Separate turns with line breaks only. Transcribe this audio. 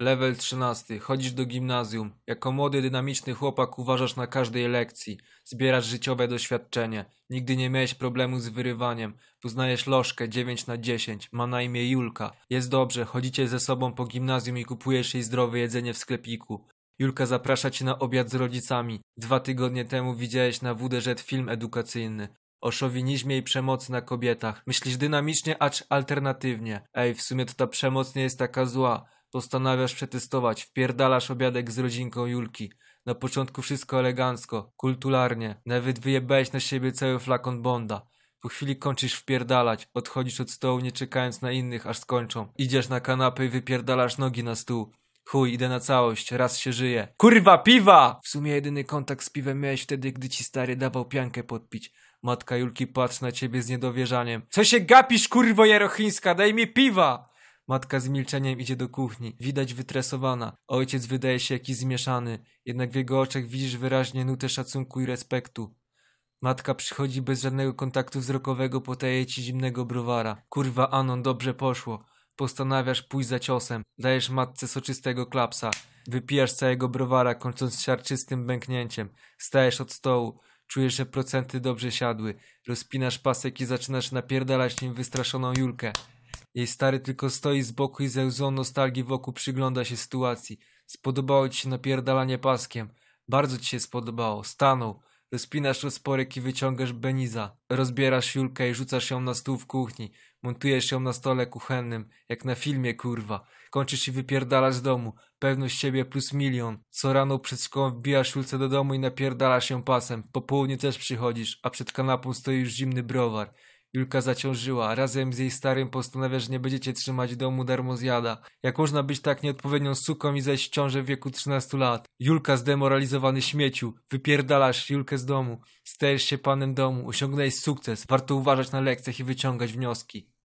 Level 13. Chodzisz do gimnazjum. Jako młody, dynamiczny chłopak uważasz na każdej lekcji. Zbierasz życiowe doświadczenie. Nigdy nie miałeś problemu z wyrywaniem. Poznajesz lożkę 9 na 10. Ma na imię Julka. Jest dobrze, chodzicie ze sobą po gimnazjum i kupujesz jej zdrowe jedzenie w sklepiku. Julka zaprasza cię na obiad z rodzicami. Dwa tygodnie temu widziałeś na WDŻ film edukacyjny. O szowinizmie i przemocy na kobietach. Myślisz dynamicznie, acz alternatywnie. Ej, w sumie to ta przemoc nie jest taka zła. Postanawiasz przetestować. Wpierdalasz obiadek z rodzinką Julki. Na początku wszystko elegancko, kulturalnie. Nawet wyjebałeś na siebie cały flakon Bonda. Po chwili kończysz wpierdalać. Odchodzisz od stołu nie czekając na innych, aż skończą. Idziesz na kanapę i wypierdalasz nogi na stół. Chuj, idę na całość, raz się żyje. Kurwa, piwa! W sumie jedyny kontakt z piwem miałeś wtedy, gdy ci stary dawał piankę podpić. Matka Julki patrzy na ciebie z niedowierzaniem. Co się gapisz, kurwo jarochińska, daj mi piwa! Matka z milczeniem idzie do kuchni. Widać wytresowana. Ojciec wydaje się jakiś zmieszany. Jednak w jego oczach widzisz wyraźnie nutę szacunku i respektu. Matka przychodzi bez żadnego kontaktu wzrokowego, podaje ci zimnego browara. Kurwa, Anon, dobrze poszło. Postanawiasz pójść za ciosem. Dajesz matce soczystego klapsa. Wypijasz całego browara, kończąc siarczystym bęknięciem. Stajesz od stołu. Czujesz, że procenty dobrze siadły. Rozpinasz pasek i zaczynasz napierdalać nim wystraszoną Julkę. Jej stary tylko stoi z boku i ze łzą nostalgii wokół przygląda się sytuacji. Spodobało ci się napierdalanie paskiem. Bardzo ci się spodobało. Stanął. Rozpinasz rozporek i wyciągasz Beniza. Rozbierasz Julkę i rzucasz ją na stół w kuchni. Montujesz ją na stole kuchennym, jak na filmie, kurwa. Kończysz i wypierdalasz z domu. Pewność siebie plus milion. Co rano przed szkołą wbijasz Julce do domu i napierdalasz ją pasem. Po południu też przychodzisz, a przed kanapą stoi już zimny browar. Julka zaciążyła. Razem z jej starym postanawia, że nie będziecie trzymać domu darmozjada. Jak można być tak nieodpowiednią suką i zejść w ciążę w wieku 13 lat? Julka zdemoralizowany śmieciu. Wypierdalasz Julkę z domu. Stajesz się panem domu. Osiągnąłeś sukces. Warto uważać na lekcjach i wyciągać wnioski.